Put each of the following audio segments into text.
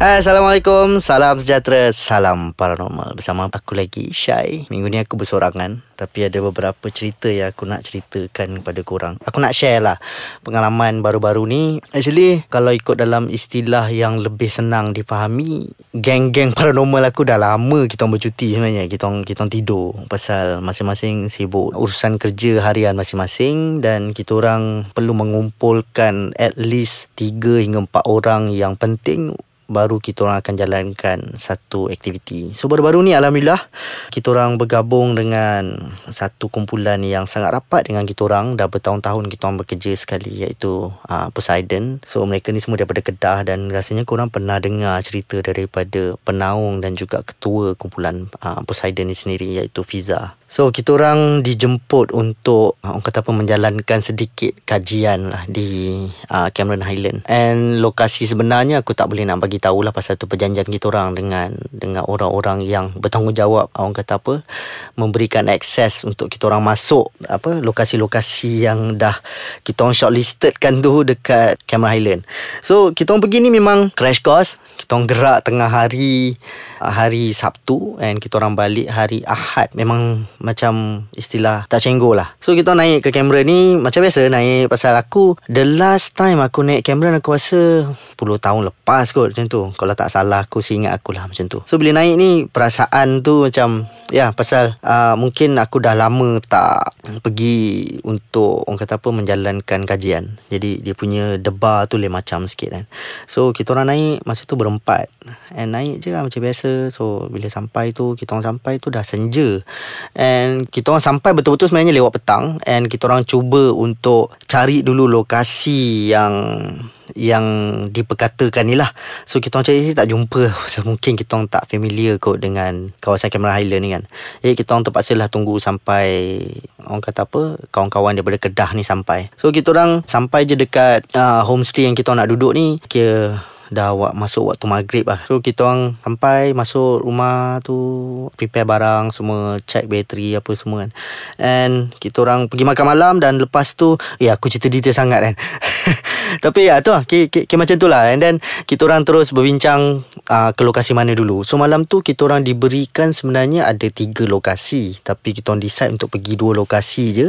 Assalamualaikum, salam sejahtera, salam paranormal. Bersama aku lagi, Syai. Minggu ni aku bersorangan Tapi ada beberapa cerita yang aku nak ceritakan kepada korang. Aku nak share lah pengalaman baru-baru ni. Actually, kalau ikut dalam istilah yang lebih senang difahami Geng-geng paranormal aku dah lama kita bercuti sebenarnya. Kita kita tidur Pasal masing-masing sibuk. Urusan kerja harian masing-masing Dan kita orang perlu mengumpulkan at least 3 hingga 4 orang yang penting baru kita orang akan jalankan satu aktiviti. So baru-baru ni alhamdulillah kita orang bergabung dengan satu kumpulan yang sangat rapat dengan kita orang dah bertahun-tahun kita orang bekerja sekali iaitu uh, Poseidon. So mereka ni semua daripada Kedah dan rasanya korang pernah dengar cerita daripada penaung dan juga ketua kumpulan uh, Poseidon ni sendiri iaitu Fiza. So kita orang dijemput untuk uh, orang kata apa menjalankan sedikit kajian lah di uh, Cameron Highland. And lokasi sebenarnya aku tak boleh nak bagi tahulah pasal tu perjanjian kita orang dengan dengan orang-orang yang bertanggungjawab orang kata apa memberikan akses untuk kita orang masuk apa lokasi-lokasi yang dah kita orang shortlisted kan tu dekat Cameron Highland. So kita orang pergi ni memang crash course. Kita orang gerak tengah hari hari Sabtu and kita orang balik hari Ahad memang macam istilah tak cenggol lah. So kita naik ke kamera ni macam biasa naik pasal aku the last time aku naik kamera aku rasa 10 tahun lepas kot macam tu. Kalau tak salah aku ingat aku lah macam tu. So bila naik ni perasaan tu macam ya pasal uh, mungkin aku dah lama tak pergi untuk orang kata apa menjalankan kajian. Jadi dia punya debar tu lain macam sikit kan. So kita orang naik masa tu berempat. And naik je lah macam biasa. So bila sampai tu Kita orang sampai tu dah senja. And kita orang sampai betul-betul sebenarnya lewat petang. And kita orang cuba untuk Cari dulu lokasi yang yang diperkatakan ni lah. So kita orang cari tak jumpa. So, Mungkin kita orang tak familiar kot dengan Kawasan Cameron Highland ni kan. Jadi kita orang terpaksa lah tunggu sampai Orang kata apa Kawan-kawan daripada Kedah ni sampai. So kita orang sampai je dekat uh, Homestay yang kita orang nak duduk ni. Kira dah awak masuk waktu maghrib lah. So kita orang sampai masuk rumah tu Prepare barang semua Check bateri apa semua kan. And kita orang pergi makan malam Dan lepas tu Ya aku cerita detail sangat kan. Tapi ya tu lah. K- k- k- Macam tu lah. And then kita orang terus berbincang uh, Ke lokasi mana dulu. So malam tu kita orang diberikan sebenarnya Ada tiga lokasi. Tapi kita orang decide untuk pergi dua lokasi je.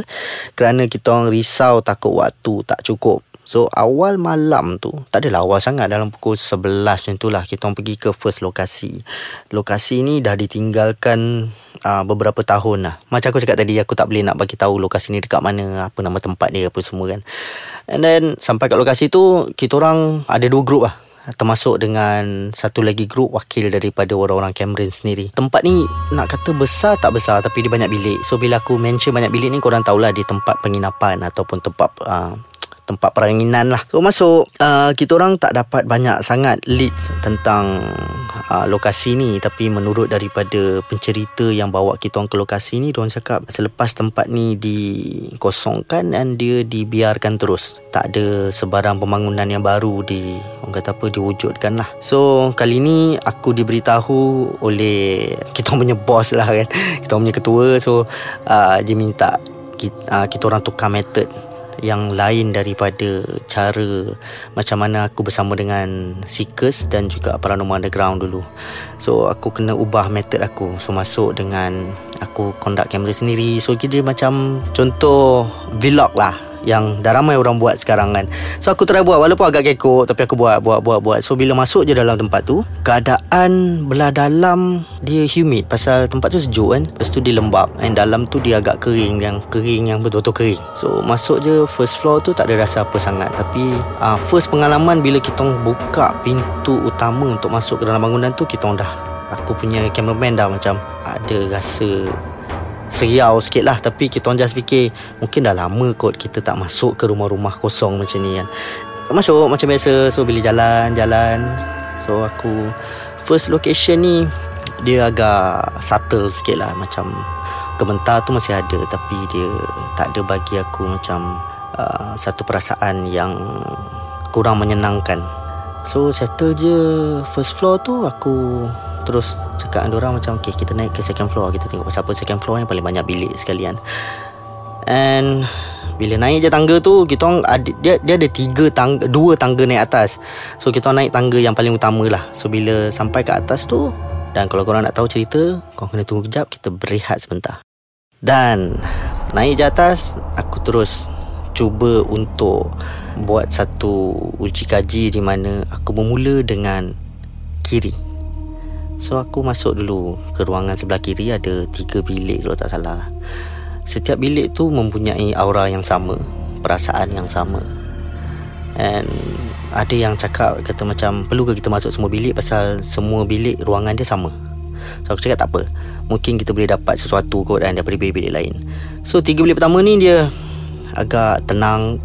Kerana kita orang risau takut waktu tak cukup So awal malam tu Tak adalah awal sangat Dalam pukul 11 macam tu lah Kita pergi ke first lokasi Lokasi ni dah ditinggalkan uh, Beberapa tahun lah Macam aku cakap tadi Aku tak boleh nak bagi tahu Lokasi ni dekat mana Apa nama tempat dia Apa semua kan And then Sampai kat lokasi tu Kita orang Ada dua grup lah termasuk dengan satu lagi grup wakil daripada orang-orang Cameron sendiri. Tempat ni nak kata besar tak besar tapi dia banyak bilik. So bila aku mention banyak bilik ni korang tahulah di tempat penginapan ataupun tempat uh, tempat peranginan lah. So masuk uh, kita orang tak dapat banyak sangat leads tentang uh, lokasi ni tapi menurut daripada pencerita yang bawa kita orang ke lokasi ni diorang cakap selepas tempat ni dikosongkan dan dia dibiarkan terus. Tak ada sebarang pembangunan yang baru di orang kata apa diwujudkan lah. So kali ni aku diberitahu oleh kita punya boss lah kan. Kita punya ketua so uh, dia minta kita, uh, kita orang tukar method yang lain daripada cara macam mana aku bersama dengan Seekers dan juga Paranormal Underground dulu. So aku kena ubah method aku. So masuk dengan aku conduct kamera sendiri. So dia macam contoh vlog lah yang dah ramai orang buat sekarang kan. So aku try buat walaupun agak kekok tapi aku buat buat buat buat. So bila masuk je dalam tempat tu, keadaan belah dalam dia humid pasal tempat tu sejuk kan. Lepas tu dia lembap and dalam tu dia agak kering yang kering yang betul-betul kering. So masuk je first floor tu tak ada rasa apa sangat tapi uh, first pengalaman bila kita buka pintu utama untuk masuk ke dalam bangunan tu kita dah aku punya cameraman dah macam ada rasa seriau sikit lah Tapi kita orang just fikir Mungkin dah lama kot kita tak masuk ke rumah-rumah kosong macam ni kan. Masuk macam biasa. So bila jalan-jalan So aku First location ni Dia agak subtle sikit lah. Macam Gementar tu masih ada Tapi dia tak ada bagi aku macam uh, Satu perasaan yang Kurang menyenangkan. So settle je First floor tu aku terus cakap dengan orang macam okay kita naik ke second floor. Kita tengok pasal apa second floor yang paling banyak bilik sekalian. And bila naik je tangga tu kita orang ada, dia dia ada tiga tangga dua tangga naik atas. So kita orang naik tangga yang paling utama lah. So bila sampai ke atas tu dan kalau korang nak tahu cerita korang kena tunggu kejap kita berehat sebentar. Dan naik je atas aku terus cuba untuk buat satu uji kaji di mana aku bermula dengan kiri so aku masuk dulu ke ruangan sebelah kiri ada tiga bilik kalau tak salah Setiap bilik tu mempunyai aura yang sama Perasaan yang sama And ada yang cakap kata macam perlu ke kita masuk semua bilik pasal semua bilik ruangan dia sama. So aku cakap tak apa. Mungkin kita boleh dapat sesuatu kot kan daripada bilik-bilik lain. So tiga bilik pertama ni dia agak tenang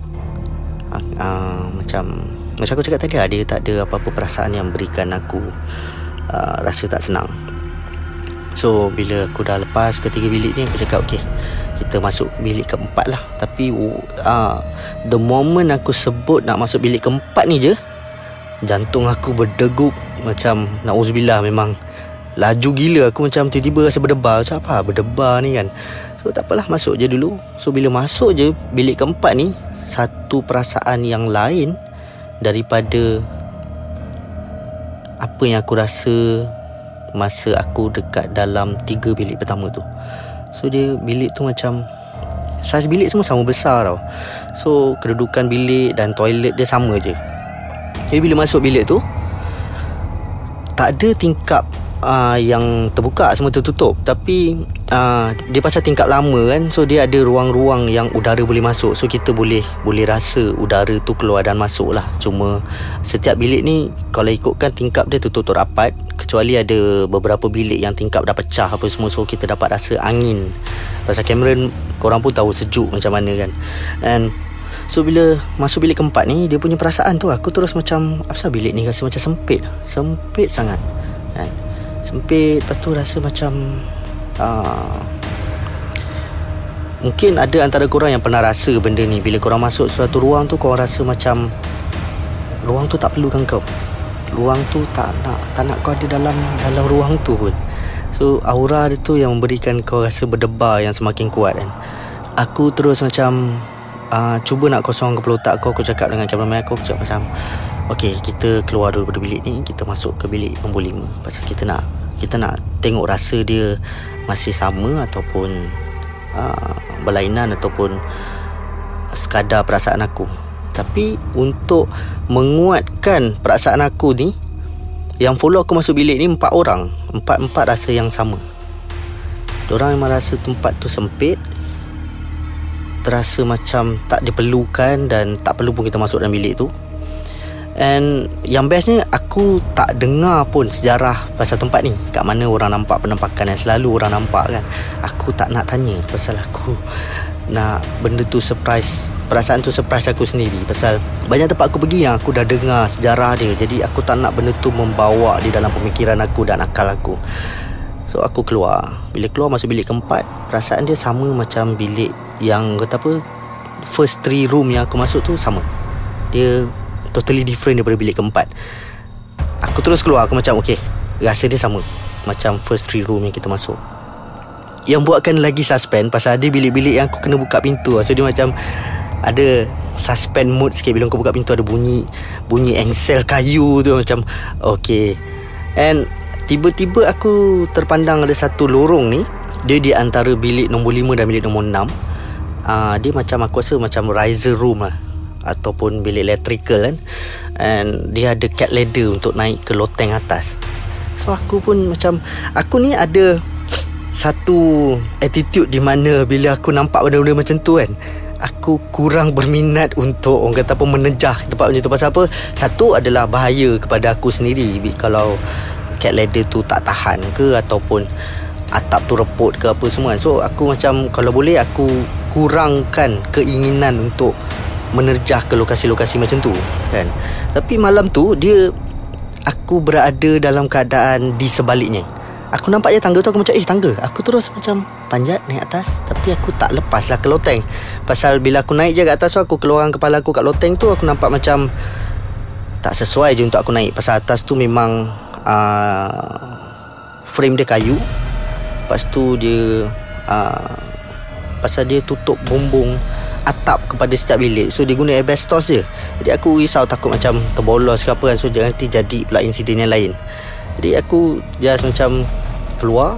uh, uh, macam macam aku cakap tadi lah, dia tak ada apa-apa perasaan yang berikan aku uh, rasa tak senang. So bila aku dah lepas ketiga bilik ni aku cakap okey kita masuk bilik keempat lah. Tapi uh, The moment aku sebut Nak masuk bilik keempat ni je Jantung aku berdegup Macam Na'uzubillah memang Laju gila Aku macam tiba-tiba rasa berdebar. Macam apa berdebar ni kan? So tak apalah masuk je dulu. So bila masuk je Bilik keempat ni Satu perasaan yang lain Daripada Apa yang aku rasa Masa aku dekat dalam Tiga bilik pertama tu. So dia bilik tu macam Saiz bilik semua sama besar tau. So kedudukan bilik dan toilet dia sama je. Jadi bila masuk bilik tu Tak ada tingkap uh, yang terbuka semua tertutup. Tapi uh, dia pasal tingkap lama kan So dia ada ruang-ruang yang udara boleh masuk. So kita boleh boleh rasa udara tu keluar dan masuk lah. Cuma setiap bilik ni kalau ikutkan tingkap dia tertutup rapat Kecuali ada beberapa bilik yang tingkap dah pecah apa semua So kita dapat rasa angin. Pasal Cameron korang pun tahu sejuk macam mana kan. And So bila masuk bilik keempat ni Dia punya perasaan tu Aku terus macam Apa bilik ni rasa macam sempit? Sempit sangat. Kan? Sempit Lepas tu rasa macam uh, Mungkin ada antara korang yang pernah rasa benda ni. Bila korang masuk suatu ruang tu Korang rasa macam Ruang tu tak perlukan kau. Ruang tu tak nak Tak nak kau ada dalam Dalam ruang tu pun. So aura dia tu yang memberikan kau rasa berdebar Yang semakin kuat kan. Aku terus macam uh, Cuba nak kosong kepala otak aku Aku cakap dengan cameraman aku. Aku cakap macam Okay kita keluar dulu dari bilik ni. Kita masuk ke bilik nombor lima Pasal kita nak Kita nak tengok rasa dia Masih sama Ataupun uh, Berlainan Ataupun Sekadar perasaan aku. Tapi Untuk Menguatkan Perasaan aku ni Yang follow aku masuk bilik ni Empat orang. Empat-empat rasa yang sama. Diorang memang rasa tempat tu sempit Terasa macam tak diperlukan Dan tak perlu pun kita masuk dalam bilik tu And yang bestnya aku tak dengar pun sejarah pasal tempat ni. Kat mana orang nampak penampakan yang selalu orang nampak kan. Aku tak nak tanya pasal aku nak benda tu surprise Perasaan tu surprise aku sendiri. Pasal banyak tempat aku pergi yang aku dah dengar sejarah dia. Jadi aku tak nak benda tu membawa di dalam pemikiran aku dan akal aku. So aku keluar. Bila keluar masuk bilik keempat Perasaan dia sama macam bilik yang kata apa First three room yang aku masuk tu sama. Dia totally different daripada bilik keempat. Aku terus keluar Aku macam okay Rasa dia sama. Macam first three room yang kita masuk. Yang buatkan lagi suspend Pasal ada bilik-bilik yang aku kena buka pintu. So dia macam Ada suspend mood sikit. Bila aku buka pintu ada bunyi Bunyi engsel kayu tu. Macam Okay. And Tiba-tiba aku terpandang ada satu lorong ni Dia di antara bilik nombor 5 dan bilik nombor 6 uh, ah, Dia macam aku rasa macam riser room lah ataupun bilik electrical kan. And dia ada cat ladder untuk naik ke loteng atas. So aku pun macam aku ni ada satu attitude di mana bila aku nampak benda-benda macam tu kan aku kurang berminat untuk orang kata apa menejah tempat macam tu. Pasal apa? Satu adalah bahaya kepada aku sendiri. Kalau cat ladder tu tak tahan ke ataupun atap tu reput ke apa semua. So aku macam kalau boleh aku kurangkan keinginan untuk menerjah ke lokasi-lokasi macam tu kan? Tapi malam tu dia aku berada dalam keadaan di sebaliknya. Aku nampak je tangga tu aku macam eh tangga. Aku terus macam panjat naik atas. Tapi aku tak lepas lah ke loteng. Pasal bila aku naik je kat atas tu aku keluarkan kepala aku kat loteng tu aku nampak macam tak sesuai je untuk aku naik. Pasal atas tu memang uh, frame dia kayu. Lepas tu dia uh, Pasal dia tutup bumbung atap kepada setiap bilik. So dia guna asbestos je. Jadi aku risau takut macam terbolos ke apa kan. So nanti jadi pula insiden yang lain. Jadi aku just macam keluar.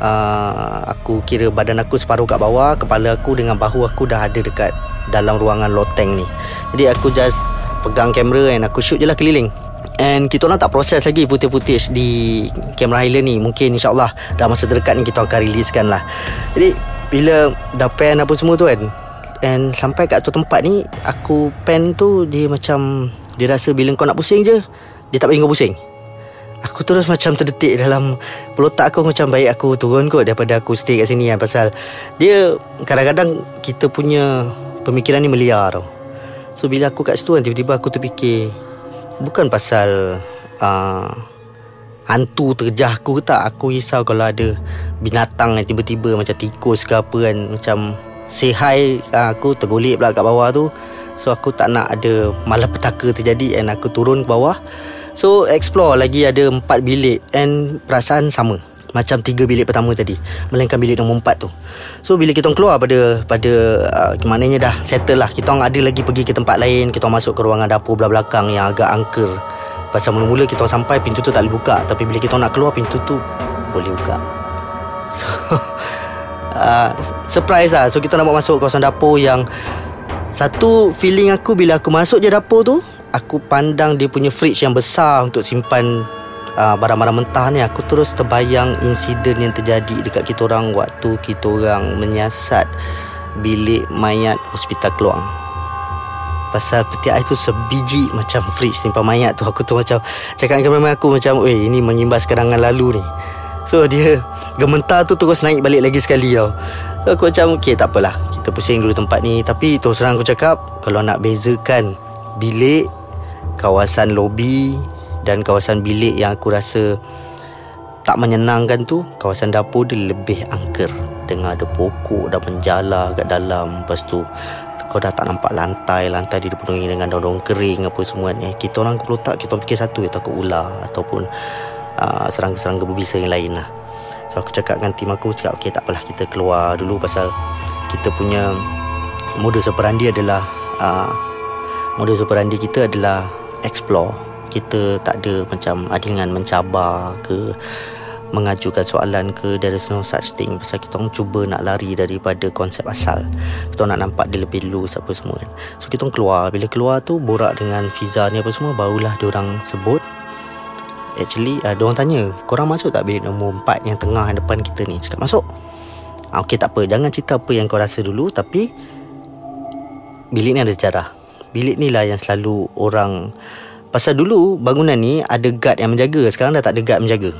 Uh, Aku kira badan aku separuh kat bawah Kepala aku dengan bahu aku dah ada dekat dalam ruangan loteng ni. Jadi aku just pegang kamera and aku shoot je lah keliling. And kita orang tak proses lagi footage-footage di Camera Highland ni. Mungkin insyaAllah dalam masa terdekat ni kita akan releasekan lah. Jadi bila dah pen apa semua tu kan And sampai kat tu tempat ni Aku pen tu dia macam Dia rasa bila kau nak pusing je Dia tak bagi kau pusing. Aku terus macam terdetik dalam Pelotak aku macam baik aku turun kot Daripada aku stay kat sini kan Pasal dia kadang-kadang kita punya Pemikiran ni meliar tau. So bila aku kat situ kan Tiba-tiba aku terfikir Bukan pasal uh, Hantu terjah aku ke tak Aku risau kalau ada Binatang yang tiba-tiba Macam tikus ke apa kan Macam Say hi uh, Aku tergolek pula kat bawah tu. So aku tak nak ada Malapetaka terjadi And aku turun ke bawah. So explore lagi ada empat bilik And perasaan sama. Macam tiga bilik pertama tadi Melainkan bilik nombor empat tu. So bila kita keluar pada Pada uh, Maknanya dah settle lah. Kita ada lagi pergi ke tempat lain Kita masuk ke ruangan dapur belah belakang Yang agak angker. Pasal mula-mula kita sampai Pintu tu tak boleh buka. Tapi bila kita nak keluar Pintu tu Boleh buka. So uh, Surprise lah So kita nak masuk kawasan dapur yang Satu feeling aku Bila aku masuk je dapur tu Aku pandang dia punya fridge yang besar Untuk simpan uh, barang-barang mentah ni aku terus terbayang insiden yang terjadi dekat kita orang waktu kita orang menyiasat bilik mayat hospital Keluang. Pasal peti ais tu sebiji macam fridge simpan mayat tu aku tu macam cakap dengan memang aku macam weh ini mengimbas kenangan lalu ni. So dia gementar tu terus naik balik lagi sekali tau. So aku macam okay tak apalah. Kita pusing dulu tempat ni. Tapi terus terang aku cakap kalau nak bezakan bilik kawasan lobi dan kawasan bilik yang aku rasa tak menyenangkan tu kawasan dapur dia lebih angker. Dengan ada pokok dan menjala kat dalam. Lepas tu kau dah tak nampak lantai. Lantai dia dipenuhi dengan daun-daun kering apa semua ni kita orang tak kita orang fikir satu ya takut ular ataupun uh, serangga-serangga berbisa yang lain lah. So aku cakap dengan tim aku cakap okey tak apalah kita keluar dulu pasal kita punya modus operandi adalah uh, modus operandi kita adalah explore. Kita tak ada macam adingan mencabar ke mengajukan soalan ke there is no such thing. Pasal kita orang cuba nak lari daripada konsep asal. Kita nak nampak dia lebih loose apa semua kan. So kita orang keluar. Bila keluar tu borak dengan Fiza ni apa semua barulah dia orang sebut actually uh, dia orang tanya korang masuk tak bilik nombor 4 yang tengah yang depan kita ni? Cakap masuk. Uh, ok tak apa. Jangan cerita apa yang kau rasa dulu tapi bilik ni ada sejarah. Bilik ni lah yang selalu orang Pasal dulu bangunan ni ada guard yang menjaga. Sekarang dah tak ada guard menjaga.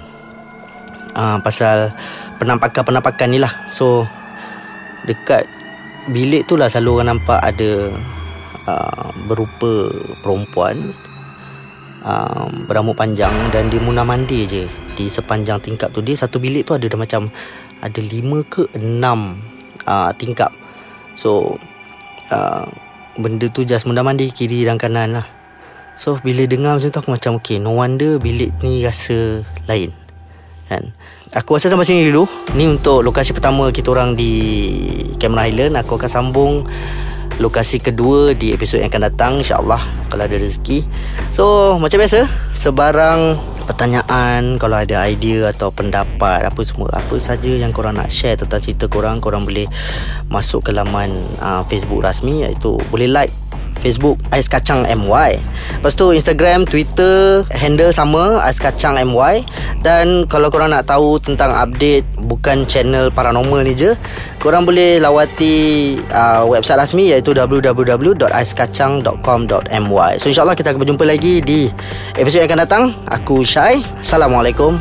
Uh, Pasal penampakan-penampakan ni lah. So dekat bilik tu lah selalu orang nampak ada uh, Berupa perempuan uh, Berambut panjang dan dia munah mandi je. Di sepanjang tingkap tu Dia satu bilik tu ada dah macam Ada lima ke enam uh, tingkap. So uh, Benda tu just munah mandi kiri dan kanan lah. So bila dengar macam tu aku macam okay No wonder bilik ni rasa lain. Kan? Aku rasa sampai sini dulu. Ni untuk lokasi pertama kita orang di Cameron Island. Aku akan sambung Lokasi kedua di episod yang akan datang InsyaAllah Kalau ada rezeki. So macam biasa Sebarang pertanyaan Kalau ada idea atau pendapat Apa semua Apa saja yang korang nak share Tentang cerita korang Korang boleh Masuk ke laman uh, Facebook rasmi Iaitu boleh like Facebook Ais Kacang MY Lepas tu Instagram Twitter Handle sama Ais Kacang MY Dan kalau korang nak tahu Tentang update Bukan channel paranormal ni je Korang boleh lawati uh, Website rasmi Iaitu www.aiskacang.com.my So insyaAllah kita akan berjumpa lagi Di episod yang akan datang. Aku Syai. Assalamualaikum